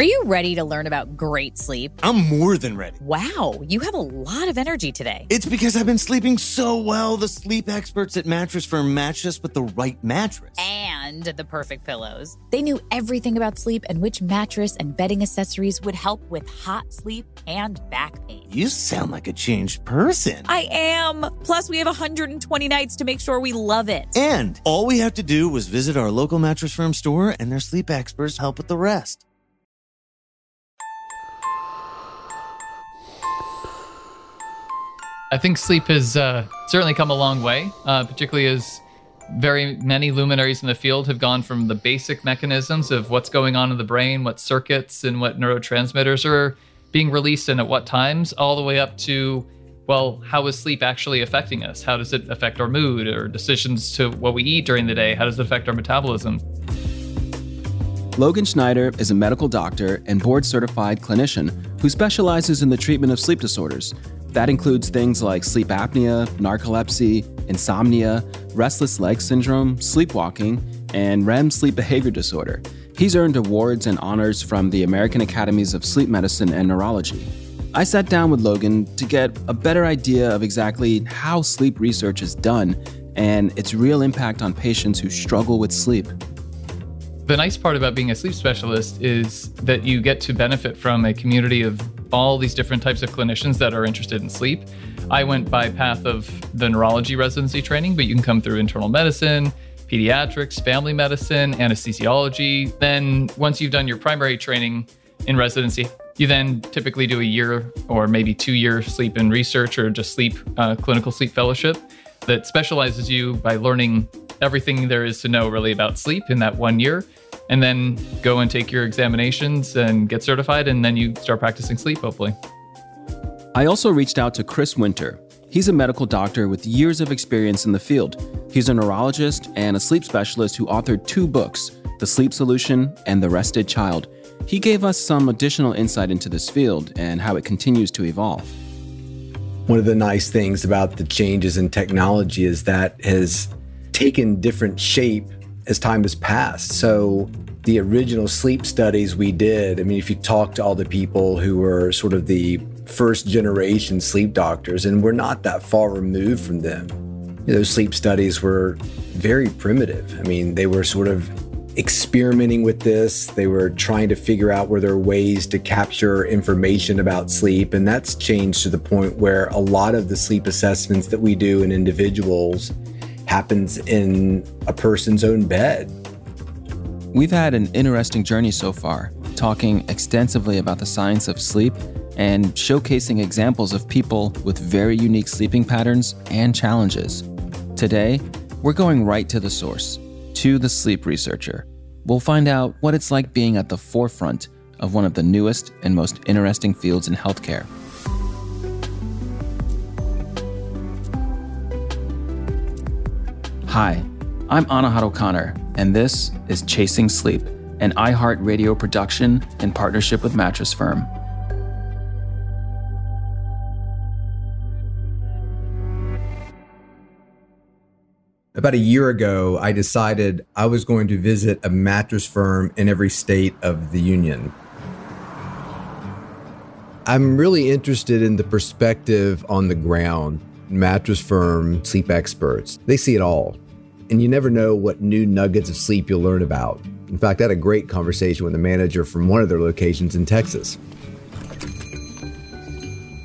Are you ready to learn about great sleep? I'm more than ready. Wow, you have a lot of energy today. It's because I've been sleeping so well. The sleep experts at Mattress Firm matched us with the right mattress. And the perfect pillows. They knew everything about sleep and which mattress and bedding accessories would help with hot sleep and back pain. You sound like a changed person. I am. Plus, we have 120 nights to make sure we love it. And all we have to do was visit our local Mattress Firm store, and their sleep experts help with the rest. I think sleep has uh, certainly come a long way, uh, particularly as very many luminaries in the field have gone from the basic mechanisms of what's going on in the brain, what circuits and what neurotransmitters are being released and at what times, all the way up to, well, how is sleep actually affecting us? How does it affect our mood or decisions to what we eat during the day? How does it affect our metabolism? Logan Schneider is a medical doctor and board certified clinician who specializes in the treatment of sleep disorders. That includes things like sleep apnea, narcolepsy, insomnia, restless leg syndrome, sleepwalking, and REM sleep behavior disorder. He's earned awards and honors from the American Academies of Sleep Medicine and Neurology. I sat down with Logan to get a better idea of exactly how sleep research is done and its real impact on patients who struggle with sleep. The nice part about being a sleep specialist is that you get to benefit from a community of all these different types of clinicians that are interested in sleep. I went by path of the neurology residency training, but you can come through internal medicine, pediatrics, family medicine, anesthesiology. Then once you've done your primary training in residency, you then typically do a year or maybe two year sleep and research or just sleep uh, clinical sleep fellowship that specializes you by learning everything there is to know really about sleep in that one year and then go and take your examinations and get certified, and then you start practicing sleep, hopefully. I also reached out to Chris Winter. He's a medical doctor with years of experience in the field. He's a neurologist and a sleep specialist who authored two books The Sleep Solution and The Rested Child. He gave us some additional insight into this field and how it continues to evolve. One of the nice things about the changes in technology is that has taken different shape as time has passed. So the original sleep studies we did, I mean, if you talk to all the people who were sort of the first generation sleep doctors, and we're not that far removed from them, those sleep studies were very primitive. I mean, they were sort of experimenting with this. They were trying to figure out were there ways to capture information about sleep. And that's changed to the point where a lot of the sleep assessments that we do in individuals happens in a person's own bed. We've had an interesting journey so far, talking extensively about the science of sleep and showcasing examples of people with very unique sleeping patterns and challenges. Today, we're going right to the source, to the sleep researcher. We'll find out what it's like being at the forefront of one of the newest and most interesting fields in healthcare. Hi, I'm Anahad O'Connor, and this is Chasing Sleep, an iHeartRadio production in partnership with Mattress Firm. About a year ago, I decided I was going to visit a mattress firm in every state of the union. I'm really interested in the perspective on the ground mattress firm sleep experts. They see it all. And you never know what new nuggets of sleep you'll learn about. In fact, I had a great conversation with a manager from one of their locations in Texas.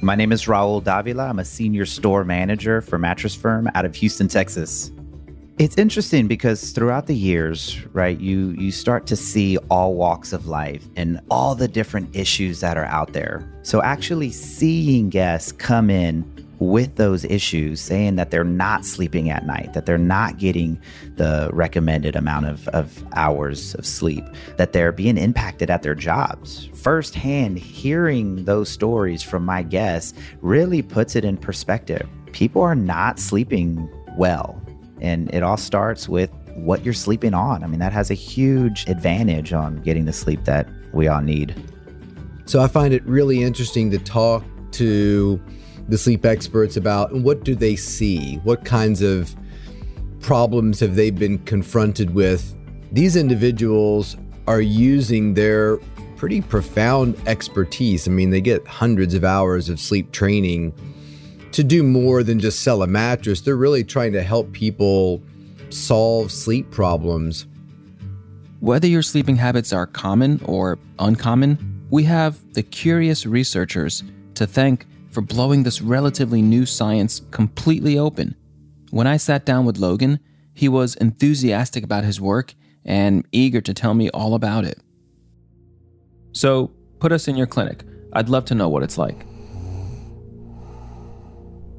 My name is Raul Davila. I'm a senior store manager for Mattress Firm out of Houston, Texas. It's interesting because throughout the years, right, you you start to see all walks of life and all the different issues that are out there. So actually seeing guests come in with those issues, saying that they're not sleeping at night, that they're not getting the recommended amount of, of hours of sleep, that they're being impacted at their jobs. Firsthand, hearing those stories from my guests really puts it in perspective. People are not sleeping well, and it all starts with what you're sleeping on. I mean, that has a huge advantage on getting the sleep that we all need. So I find it really interesting to talk to the sleep experts about and what do they see? What kinds of problems have they been confronted with? These individuals are using their pretty profound expertise. I mean, they get hundreds of hours of sleep training to do more than just sell a mattress. They're really trying to help people solve sleep problems. Whether your sleeping habits are common or uncommon, we have the curious researchers to thank for blowing this relatively new science completely open. When I sat down with Logan, he was enthusiastic about his work and eager to tell me all about it. So, put us in your clinic. I'd love to know what it's like.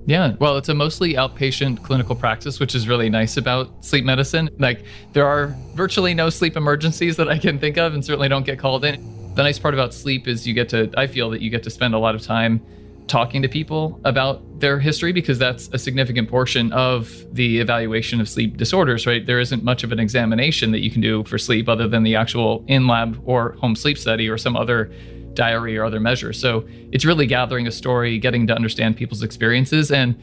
Yeah, well, it's a mostly outpatient clinical practice, which is really nice about sleep medicine. Like, there are virtually no sleep emergencies that I can think of, and certainly don't get called in. The nice part about sleep is you get to, I feel that you get to spend a lot of time talking to people about their history because that's a significant portion of the evaluation of sleep disorders, right? There isn't much of an examination that you can do for sleep other than the actual in lab or home sleep study or some other diary or other measure. So it's really gathering a story, getting to understand people's experiences. And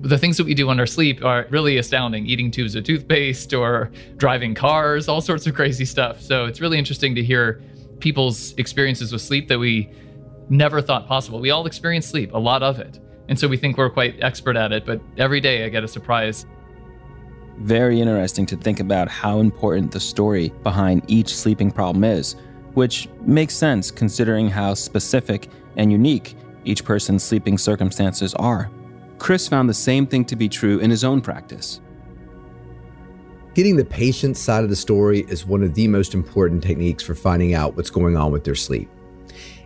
the things that we do on our sleep are really astounding eating tubes of toothpaste or driving cars, all sorts of crazy stuff. So it's really interesting to hear people's experiences with sleep that we never thought possible. We all experience sleep, a lot of it. And so we think we're quite expert at it, but every day I get a surprise. Very interesting to think about how important the story behind each sleeping problem is, which makes sense considering how specific and unique each person's sleeping circumstances are. Chris found the same thing to be true in his own practice. Getting the patient's side of the story is one of the most important techniques for finding out what's going on with their sleep.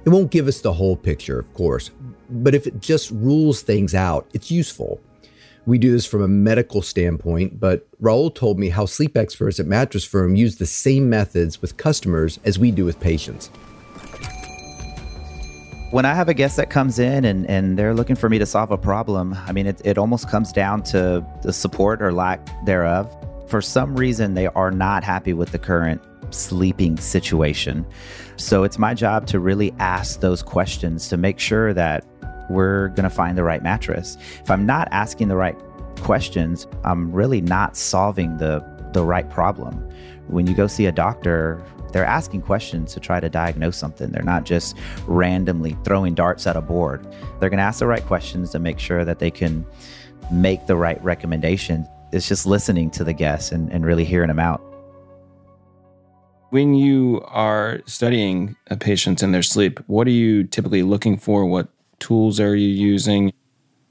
It won't give us the whole picture, of course, but if it just rules things out, it's useful. We do this from a medical standpoint, but Raul told me how sleep experts at Mattress Firm use the same methods with customers as we do with patients. When I have a guest that comes in and, and they're looking for me to solve a problem, I mean, it, it almost comes down to the support or lack thereof. For some reason, they are not happy with the current sleeping situation. So it's my job to really ask those questions to make sure that we're going to find the right mattress. If I'm not asking the right questions, I'm really not solving the the right problem. When you go see a doctor, they're asking questions to try to diagnose something. They're not just randomly throwing darts at a board. They're going to ask the right questions to make sure that they can make the right recommendation. It's just listening to the guests and, and really hearing them out. When you are studying a patient in their sleep, what are you typically looking for? What tools are you using?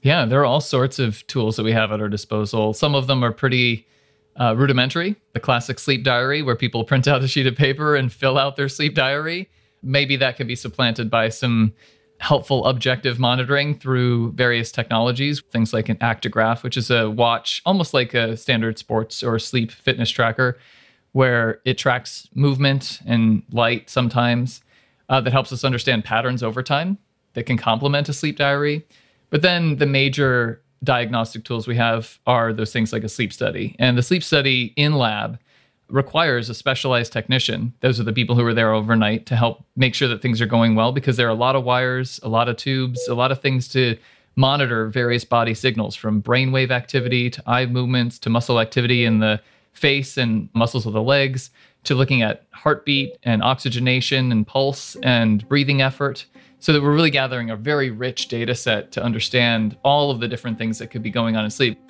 Yeah, there are all sorts of tools that we have at our disposal. Some of them are pretty uh, rudimentary. The classic sleep diary, where people print out a sheet of paper and fill out their sleep diary. Maybe that can be supplanted by some helpful objective monitoring through various technologies, things like an actigraph, which is a watch almost like a standard sports or sleep fitness tracker where it tracks movement and light sometimes uh, that helps us understand patterns over time that can complement a sleep diary. But then the major diagnostic tools we have are those things like a sleep study. And the sleep study in lab requires a specialized technician. Those are the people who are there overnight to help make sure that things are going well because there are a lot of wires, a lot of tubes, a lot of things to monitor various body signals from brainwave activity to eye movements to muscle activity in the face and muscles of the legs to looking at heartbeat and oxygenation and pulse and breathing effort so that we're really gathering a very rich data set to understand all of the different things that could be going on in sleep.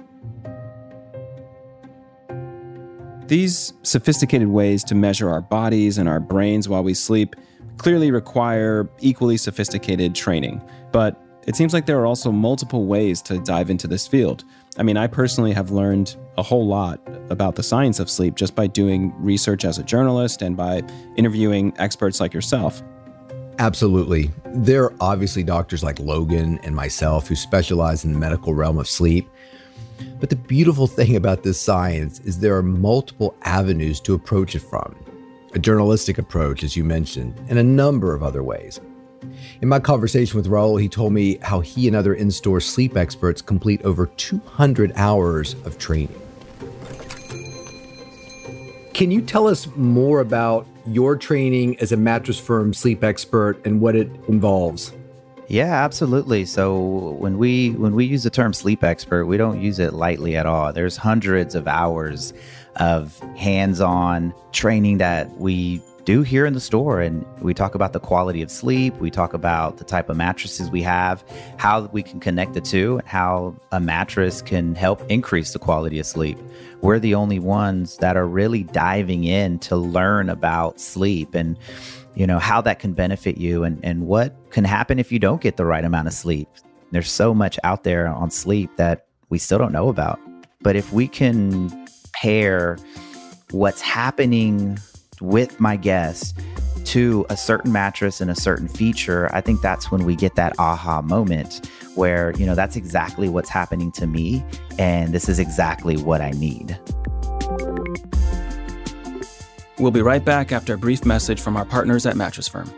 These sophisticated ways to measure our bodies and our brains while we sleep clearly require equally sophisticated training. But it seems like there are also multiple ways to dive into this field. I mean, I personally have learned a whole lot about the science of sleep just by doing research as a journalist and by interviewing experts like yourself. Absolutely. There are obviously doctors like Logan and myself who specialize in the medical realm of sleep. But the beautiful thing about this science is there are multiple avenues to approach it from a journalistic approach, as you mentioned, and a number of other ways. In my conversation with Raul, he told me how he and other in store sleep experts complete over 200 hours of training. Can you tell us more about your training as a mattress firm sleep expert and what it involves? Yeah, absolutely. So when we when we use the term sleep expert, we don't use it lightly at all. There's hundreds of hours of hands-on training that we do here in the store. And we talk about the quality of sleep, we talk about the type of mattresses we have, how we can connect the two, and how a mattress can help increase the quality of sleep. We're the only ones that are really diving in to learn about sleep and you know how that can benefit you and, and what can happen if you don't get the right amount of sleep. There's so much out there on sleep that we still don't know about. But if we can pair what's happening with my guests to a certain mattress and a certain feature, I think that's when we get that aha moment where, you know, that's exactly what's happening to me. And this is exactly what I need. We'll be right back after a brief message from our partners at Mattress Firm.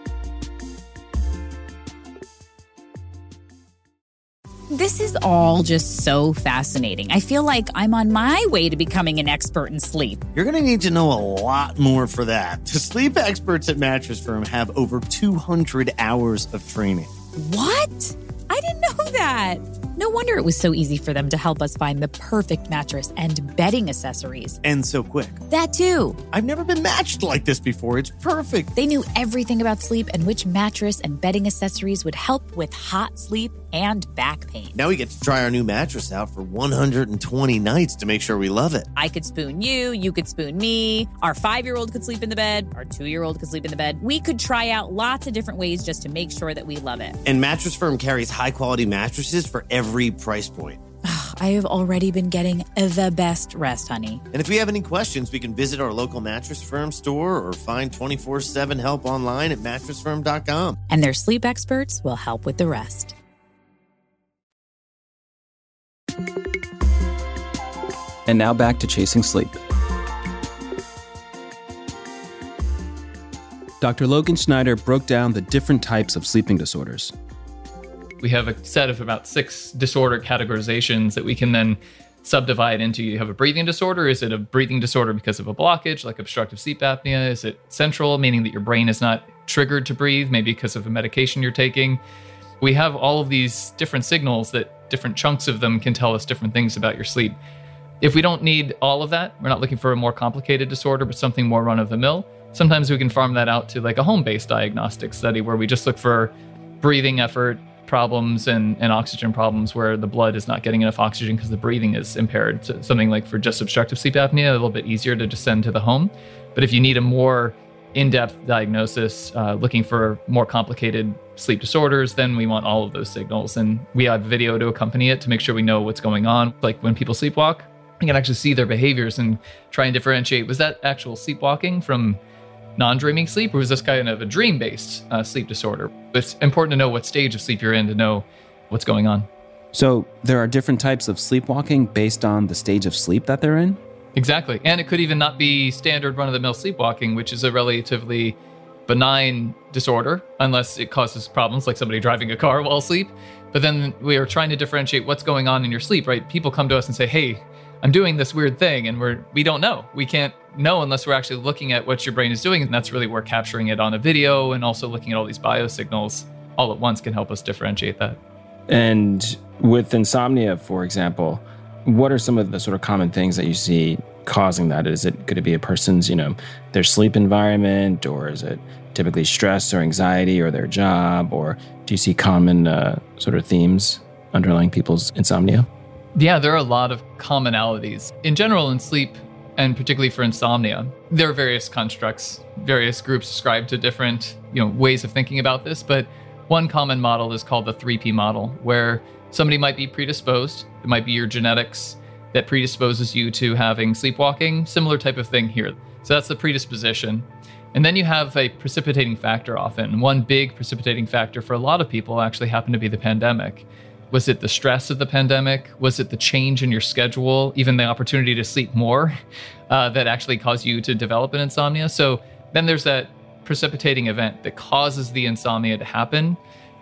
This is all just so fascinating. I feel like I'm on my way to becoming an expert in sleep. You're going to need to know a lot more for that. The sleep experts at Mattress Firm have over 200 hours of training. What? I didn't know that. No wonder it was so easy for them to help us find the perfect mattress and bedding accessories. And so quick. That too. I've never been matched like this before. It's perfect. They knew everything about sleep and which mattress and bedding accessories would help with hot sleep and back pain. Now we get to try our new mattress out for 120 nights to make sure we love it. I could spoon you, you could spoon me. Our five year old could sleep in the bed, our two year old could sleep in the bed. We could try out lots of different ways just to make sure that we love it. And Mattress Firm carries high quality mattresses for every price point. I have already been getting the best rest, honey. And if you have any questions, we can visit our local Mattress Firm store or find 24 7 help online at mattressfirm.com. And their sleep experts will help with the rest. And now back to chasing sleep. Dr. Logan Schneider broke down the different types of sleeping disorders. We have a set of about six disorder categorizations that we can then subdivide into you have a breathing disorder is it a breathing disorder because of a blockage like obstructive sleep apnea is it central meaning that your brain is not triggered to breathe maybe because of a medication you're taking we have all of these different signals that different chunks of them can tell us different things about your sleep if we don't need all of that we're not looking for a more complicated disorder but something more run of the mill sometimes we can farm that out to like a home based diagnostic study where we just look for breathing effort problems and, and oxygen problems where the blood is not getting enough oxygen because the breathing is impaired. So something like for just obstructive sleep apnea, a little bit easier to just send to the home. But if you need a more in-depth diagnosis, uh, looking for more complicated sleep disorders, then we want all of those signals, and we have video to accompany it to make sure we know what's going on. Like when people sleepwalk, we can actually see their behaviors and try and differentiate: was that actual sleepwalking from non-dreaming sleep, or was this kind of a dream-based uh, sleep disorder? It's important to know what stage of sleep you're in to know what's going on. So there are different types of sleepwalking based on the stage of sleep that they're in? Exactly. And it could even not be standard run of the mill sleepwalking, which is a relatively benign disorder, unless it causes problems like somebody driving a car while asleep. But then we are trying to differentiate what's going on in your sleep, right? People come to us and say, hey, I'm doing this weird thing, and we're we don't know. We can't know unless we're actually looking at what your brain is doing, and that's really where capturing it on a video and also looking at all these biosignals all at once can help us differentiate that. And with insomnia, for example, what are some of the sort of common things that you see causing that? Is it going to be a person's, you know, their sleep environment, or is it typically stress or anxiety or their job, or do you see common uh, sort of themes underlying people's insomnia? Yeah, there are a lot of commonalities. In general, in sleep, and particularly for insomnia, there are various constructs, various groups ascribe to different you know, ways of thinking about this, but one common model is called the 3P model, where somebody might be predisposed, it might be your genetics that predisposes you to having sleepwalking, similar type of thing here. So that's the predisposition. And then you have a precipitating factor often. One big precipitating factor for a lot of people actually happened to be the pandemic. Was it the stress of the pandemic? Was it the change in your schedule, even the opportunity to sleep more uh, that actually caused you to develop an insomnia? So then there's that precipitating event that causes the insomnia to happen.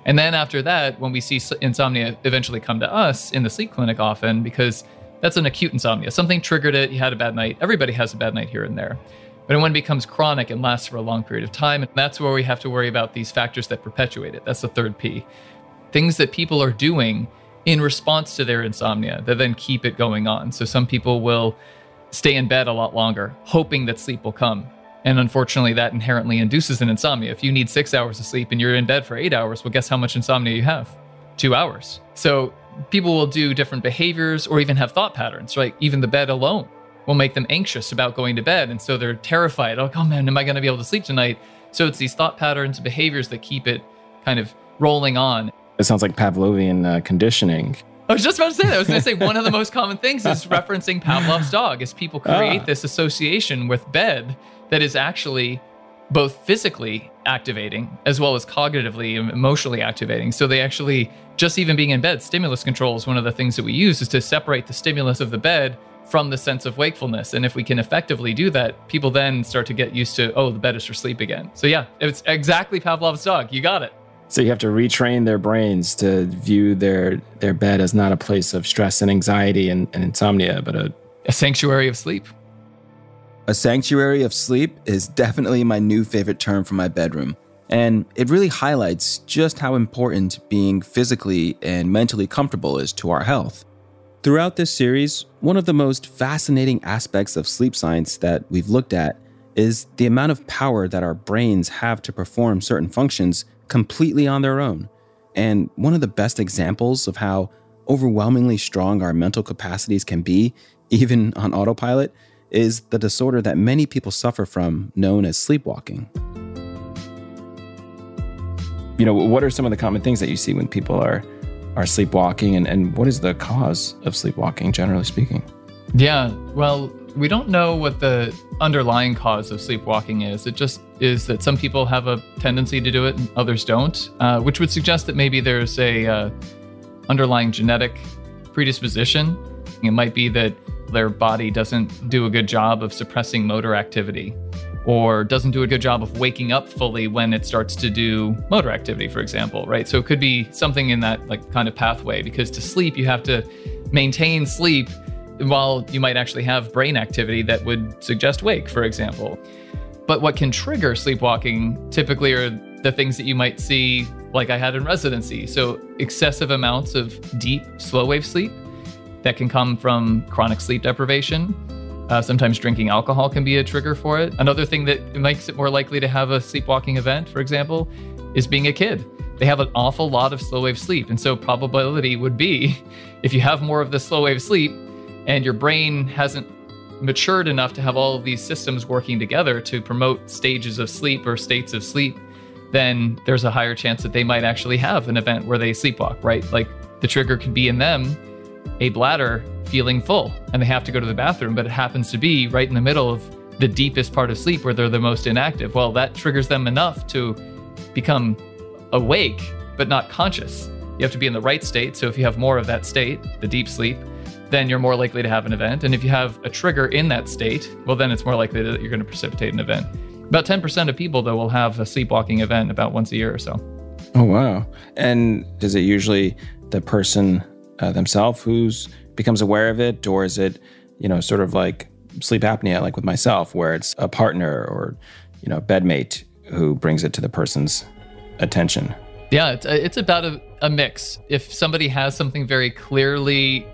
And then after that, when we see insomnia eventually come to us in the sleep clinic often, because that's an acute insomnia, something triggered it, you had a bad night. Everybody has a bad night here and there. But when it becomes chronic and lasts for a long period of time, that's where we have to worry about these factors that perpetuate it. That's the third P things that people are doing in response to their insomnia that then keep it going on. So some people will stay in bed a lot longer, hoping that sleep will come. And unfortunately, that inherently induces an insomnia. If you need six hours of sleep and you're in bed for eight hours, well, guess how much insomnia you have? Two hours. So people will do different behaviors or even have thought patterns, right? Even the bed alone will make them anxious about going to bed. And so they're terrified. Like, oh man, am I going to be able to sleep tonight? So it's these thought patterns, and behaviors that keep it kind of rolling on. It sounds like Pavlovian uh, conditioning. I was just about to say that. I was going to say one of the most common things is referencing Pavlov's dog, is people create ah. this association with bed that is actually both physically activating as well as cognitively and emotionally activating. So they actually, just even being in bed, stimulus control is one of the things that we use is to separate the stimulus of the bed from the sense of wakefulness. And if we can effectively do that, people then start to get used to, oh, the bed is for sleep again. So yeah, it's exactly Pavlov's dog. You got it. So you have to retrain their brains to view their their bed as not a place of stress and anxiety and, and insomnia, but a a sanctuary of sleep. A sanctuary of sleep is definitely my new favorite term for my bedroom. And it really highlights just how important being physically and mentally comfortable is to our health. Throughout this series, one of the most fascinating aspects of sleep science that we've looked at is the amount of power that our brains have to perform certain functions completely on their own. And one of the best examples of how overwhelmingly strong our mental capacities can be, even on autopilot, is the disorder that many people suffer from, known as sleepwalking. You know, what are some of the common things that you see when people are are sleepwalking and, and what is the cause of sleepwalking generally speaking? Yeah, well, we don't know what the underlying cause of sleepwalking is. It just is that some people have a tendency to do it and others don't, uh, which would suggest that maybe there's a uh, underlying genetic predisposition. It might be that their body doesn't do a good job of suppressing motor activity or doesn't do a good job of waking up fully when it starts to do motor activity for example right? So it could be something in that like kind of pathway because to sleep you have to maintain sleep while you might actually have brain activity that would suggest wake for example. But what can trigger sleepwalking typically are the things that you might see like I had in residency. So excessive amounts of deep slow wave sleep that can come from chronic sleep deprivation. Uh, sometimes drinking alcohol can be a trigger for it. Another thing that makes it more likely to have a sleepwalking event, for example, is being a kid. They have an awful lot of slow wave sleep. And so, probability would be if you have more of the slow wave sleep and your brain hasn't matured enough to have all of these systems working together to promote stages of sleep or states of sleep, then there's a higher chance that they might actually have an event where they sleepwalk, right? Like the trigger could be in them a bladder feeling full and they have to go to the bathroom, but it happens to be right in the middle of the deepest part of sleep where they're the most inactive. Well, that triggers them enough to become awake, but not conscious. You have to be in the right state. So if you have more of that state, the deep sleep, then you're more likely to have an event. And if you have a trigger in that state, well, then it's more likely that you're going to precipitate an event. About 10% of people, though, will have a sleepwalking event about once a year or so. Oh, wow. And does it usually the person uh, themselves who's becomes aware of it, or is it, you know, sort of like sleep apnea, like with myself, where it's a partner or, you know, bedmate who brings it to the person's attention? Yeah, it's it's about a, a mix. If somebody has something very clearly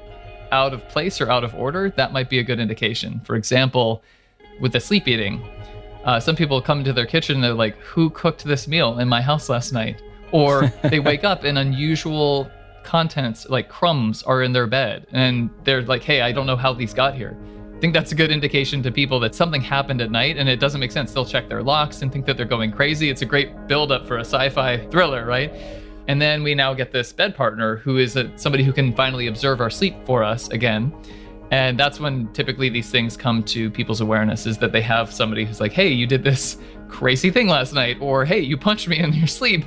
out of place or out of order, that might be a good indication. For example, with the sleep eating, uh, some people come to their kitchen and they're like, "Who cooked this meal in my house last night?" Or they wake up in unusual contents like crumbs are in their bed and they're like, hey, I don't know how these got here. I think that's a good indication to people that something happened at night and it doesn't make sense. They'll check their locks and think that they're going crazy. It's a great buildup for a sci fi thriller, right? And then we now get this bed partner who is a, somebody who can finally observe our sleep for us again. And that's when typically these things come to people's awareness is that they have somebody who's like, hey, you did this crazy thing last night, or hey, you punched me in your sleep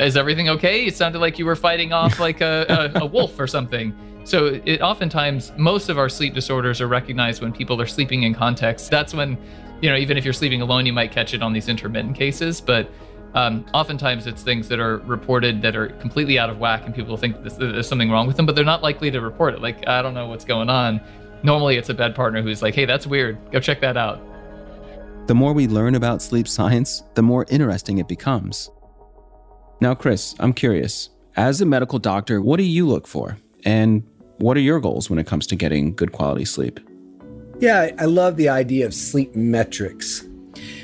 is everything okay? It sounded like you were fighting off like a, a, a wolf or something. So it oftentimes most of our sleep disorders are recognized when people are sleeping in context. That's when, you know, even if you're sleeping alone, you might catch it on these intermittent cases. But um, oftentimes it's things that are reported that are completely out of whack, and people think there's something wrong with them, but they're not likely to report it. Like I don't know what's going on. Normally, it's a bed partner who's like, "Hey, that's weird. Go check that out." The more we learn about sleep science, the more interesting it becomes. Now, Chris, I'm curious. As a medical doctor, what do you look for? And what are your goals when it comes to getting good quality sleep? Yeah, I love the idea of sleep metrics.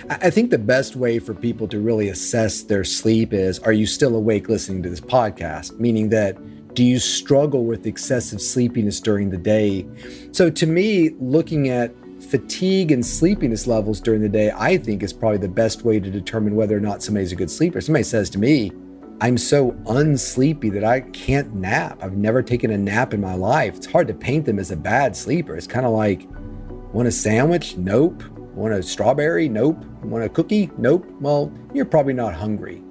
I think the best way for people to really assess their sleep is are you still awake listening to this podcast? Meaning that do you struggle with excessive sleepiness during the day? So, to me, looking at fatigue and sleepiness levels during the day, I think is probably the best way to determine whether or not somebody's a good sleeper. Somebody says to me, I'm so unsleepy that I can't nap. I've never taken a nap in my life. It's hard to paint them as a bad sleeper. It's kind of like, want a sandwich? Nope. Want a strawberry? Nope. Want a cookie? Nope. Well, you're probably not hungry.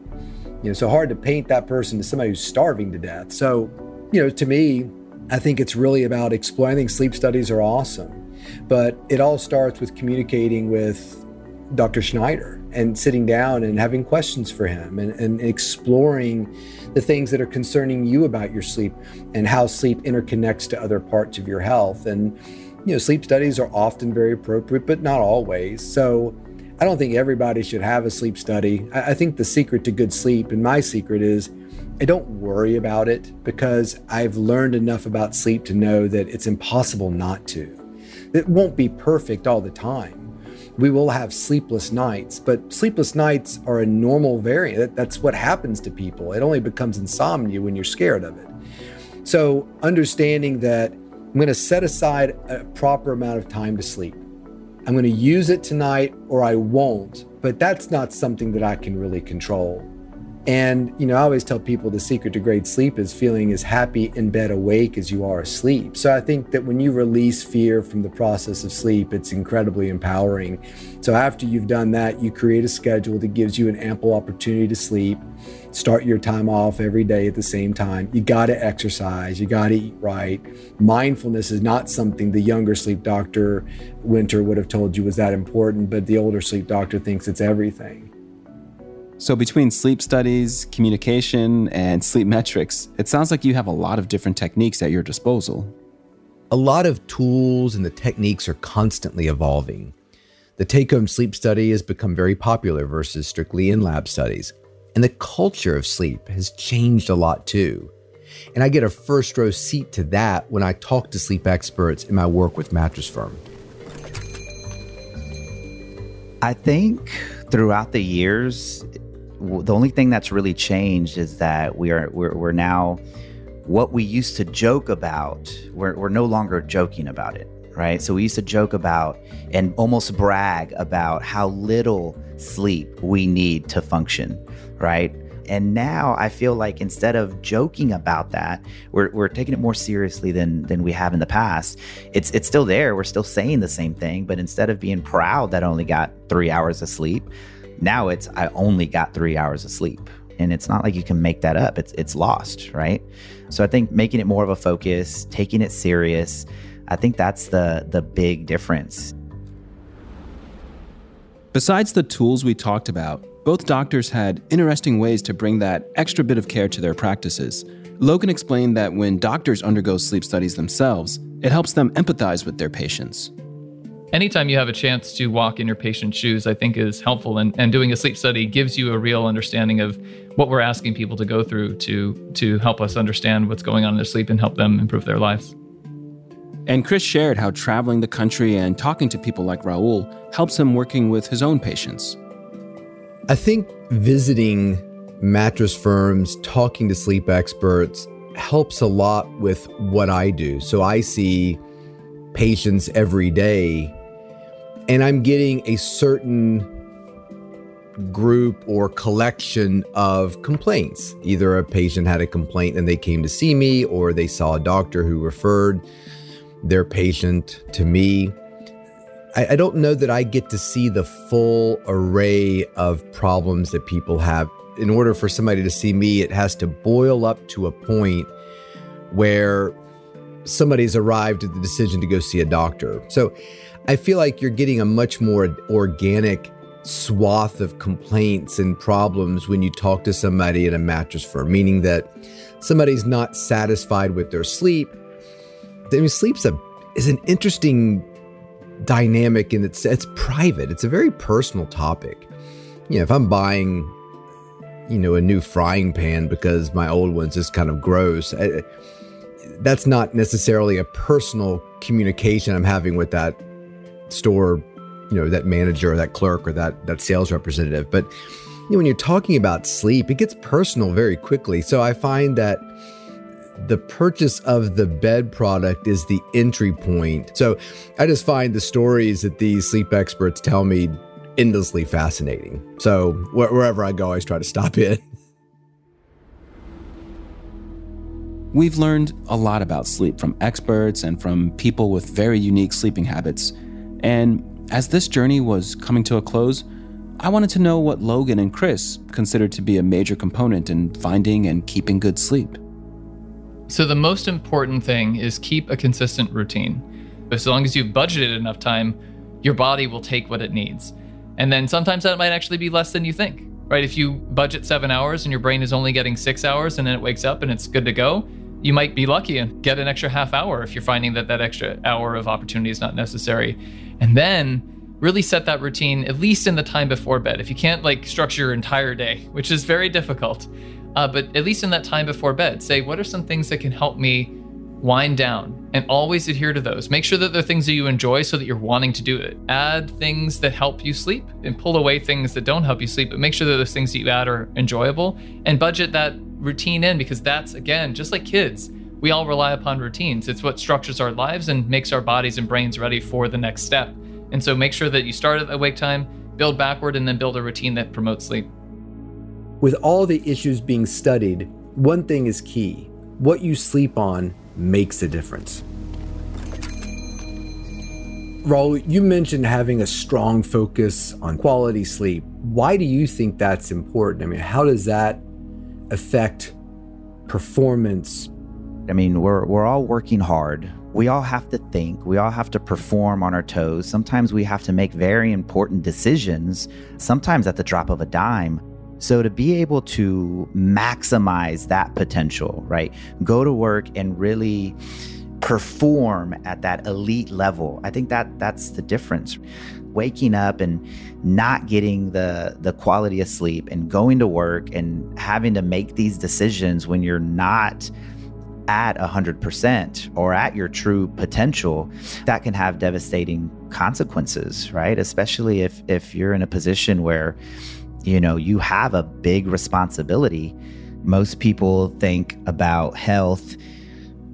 You know, so hard to paint that person as somebody who's starving to death. So, you know, to me, I think it's really about exploring. sleep studies are awesome, but it all starts with communicating with Dr. Schneider and sitting down and having questions for him and, and exploring the things that are concerning you about your sleep and how sleep interconnects to other parts of your health. And, you know, sleep studies are often very appropriate, but not always. So I don't think everybody should have a sleep study. I, I think the secret to good sleep, and my secret is, I don't worry about it because I've learned enough about sleep to know that it's impossible not to. It won't be perfect all the time we will have sleepless nights, but sleepless nights are a normal variant. That's what happens to people. It only becomes insomnia when you're scared of it. So, understanding that I'm going to set aside a proper amount of time to sleep. I'm going to use it tonight or I won't, but that's not something that I can really control. And, you know, I always tell people the secret to great sleep is feeling as happy in bed awake as you are asleep. So I think that when you release fear from the process of sleep, it's incredibly empowering. So after you've done that, you create a schedule that gives you an ample opportunity to sleep. Start your time off every day at the same time. You got to exercise, you got to eat right. Mindfulness is not something the younger sleep doctor Winter would have told you was that important, but the older sleep doctor thinks it's everything. So, between sleep studies, communication, and sleep metrics, it sounds like you have a lot of different techniques at your disposal. A lot of tools and the techniques are constantly evolving. The take home sleep study has become very popular versus strictly in lab studies. And the culture of sleep has changed a lot too. And I get a first row seat to that when I talk to sleep experts in my work with Mattress Firm. I think throughout the years, the only thing that's really changed is that we are we're, we're now what we used to joke about we're, we're no longer joking about it right so we used to joke about and almost brag about how little sleep we need to function right and now I feel like instead of joking about that, we're, we're taking it more seriously than than we have in the past. It's it's still there. We're still saying the same thing, but instead of being proud that I only got three hours of sleep, now it's I only got three hours of sleep. And it's not like you can make that up. It's it's lost, right? So I think making it more of a focus, taking it serious, I think that's the the big difference. Besides the tools we talked about, both doctors had interesting ways to bring that extra bit of care to their practices. Logan explained that when doctors undergo sleep studies themselves, it helps them empathize with their patients anytime you have a chance to walk in your patient's shoes, I think is helpful. And, and doing a sleep study gives you a real understanding of what we're asking people to go through to to help us understand what's going on in their sleep and help them improve their lives. And Chris shared how traveling the country and talking to people like Raul helps him working with his own patients. I think visiting mattress firms, talking to sleep experts helps a lot with what I do. So I see patients every day and I'm getting a certain group or collection of complaints. Either a patient had a complaint and they came to see me, or they saw a doctor who referred their patient to me. I, I, don't know that I get to see the full array of problems that people have. In order for somebody to see me, it has to boil up to a point where somebody's arrived at the decision to go see a doctor. So I feel like you're getting a much more organic swath of complaints and problems when you talk to somebody at a mattress firm, meaning that somebody's not satisfied with their sleep. I mean, sleep's a is an interesting dynamic and it's it's private. It's a very personal topic. You know, if I'm buying, you know, a new frying pan because my old one's just kind of gross, I, that's not necessarily a personal communication I'm having with that store you know that manager or that clerk or that that sales representative. But you know, when you're talking about sleep, it gets personal very quickly. So I find that the purchase of the bed product is the entry point. So I just find the stories that these sleep experts tell me endlessly fascinating. So wh- wherever I go, I always try to stop in. We've learned a lot about sleep from experts and from people with very unique sleeping habits. And as this journey was coming to a close, I wanted to know what Logan and Chris considered to be a major component in finding and keeping good sleep. So, the most important thing is keep a consistent routine. As long as you've budgeted enough time, your body will take what it needs. And then sometimes that might actually be less than you think, right? If you budget seven hours and your brain is only getting six hours and then it wakes up and it's good to go, you might be lucky and get an extra half hour if you're finding that that extra hour of opportunity is not necessary. And then really set that routine at least in the time before bed. If you can't like structure your entire day, which is very difficult, uh, but at least in that time before bed, say what are some things that can help me wind down and always adhere to those. Make sure that they're things that you enjoy so that you're wanting to do it. Add things that help you sleep and pull away things that don't help you sleep, but make sure that those things that you add are enjoyable and budget that routine in because that's, again, just like kids, we all rely upon routines. It's what structures our lives and makes our bodies and brains ready for the next step. And so make sure that you start at awake time, build backward, and then build a routine that promotes sleep. With all the issues being studied, one thing is key what you sleep on makes a difference. Raul, you mentioned having a strong focus on quality sleep. Why do you think that's important? I mean, how does that affect performance? I mean, we're we're all working hard. We all have to think. We all have to perform on our toes. Sometimes we have to make very important decisions, sometimes at the drop of a dime. So to be able to maximize that potential, right? Go to work and really perform at that elite level. I think that that's the difference. Waking up and not getting the the quality of sleep and going to work and having to make these decisions when you're not at 100% or at your true potential that can have devastating consequences right especially if if you're in a position where you know you have a big responsibility most people think about health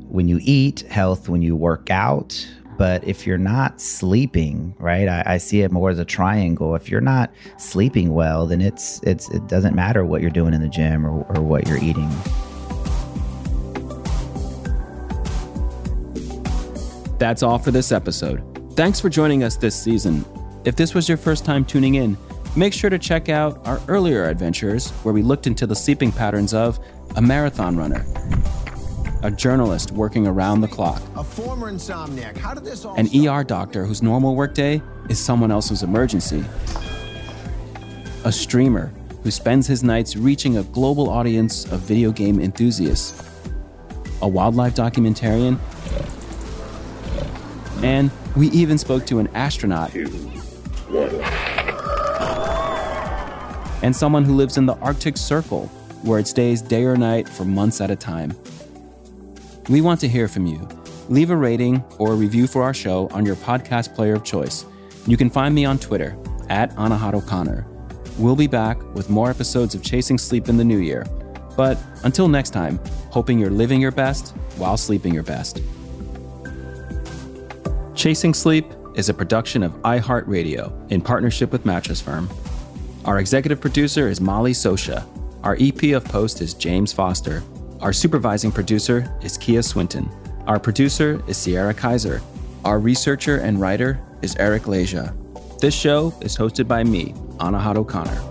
when you eat health when you work out but if you're not sleeping right I, I, see it more as a triangle if you're not sleeping well then it's it's it doesn't matter what you're doing in the gym or, or what you're eating That's all for this episode. Thanks for joining us this season. If this was your first time tuning in, make sure to check out our earlier adventures where we looked into the sleeping patterns of a marathon runner, a journalist working around the clock, a former insomniac. How did this all an ER doctor whose normal workday is someone else's emergency, a streamer who spends his nights reaching a global audience of video game enthusiasts, a wildlife documentarian and we even spoke to an astronaut. And someone who lives in the Arctic Circle, where it stays day or night for months at a time. We want to hear from you. Leave a rating or a review for our show on your podcast player of choice. You can find me on Twitter at Anahad O'Connor. We'll be back with more episodes of Chasing Sleep in the new year. But until next time, hoping you're living your best while sleeping your best. Chasing Sleep is a production of iHeartRadio in partnership with Mattress Firm. Our executive producer is Molly Socha. Our EP of Post is James Foster. Our supervising producer is Kia Swinton. Our producer is Sierra Kaiser. Our researcher and writer is Eric Leja. This show is hosted by me, Anahad O'Connor.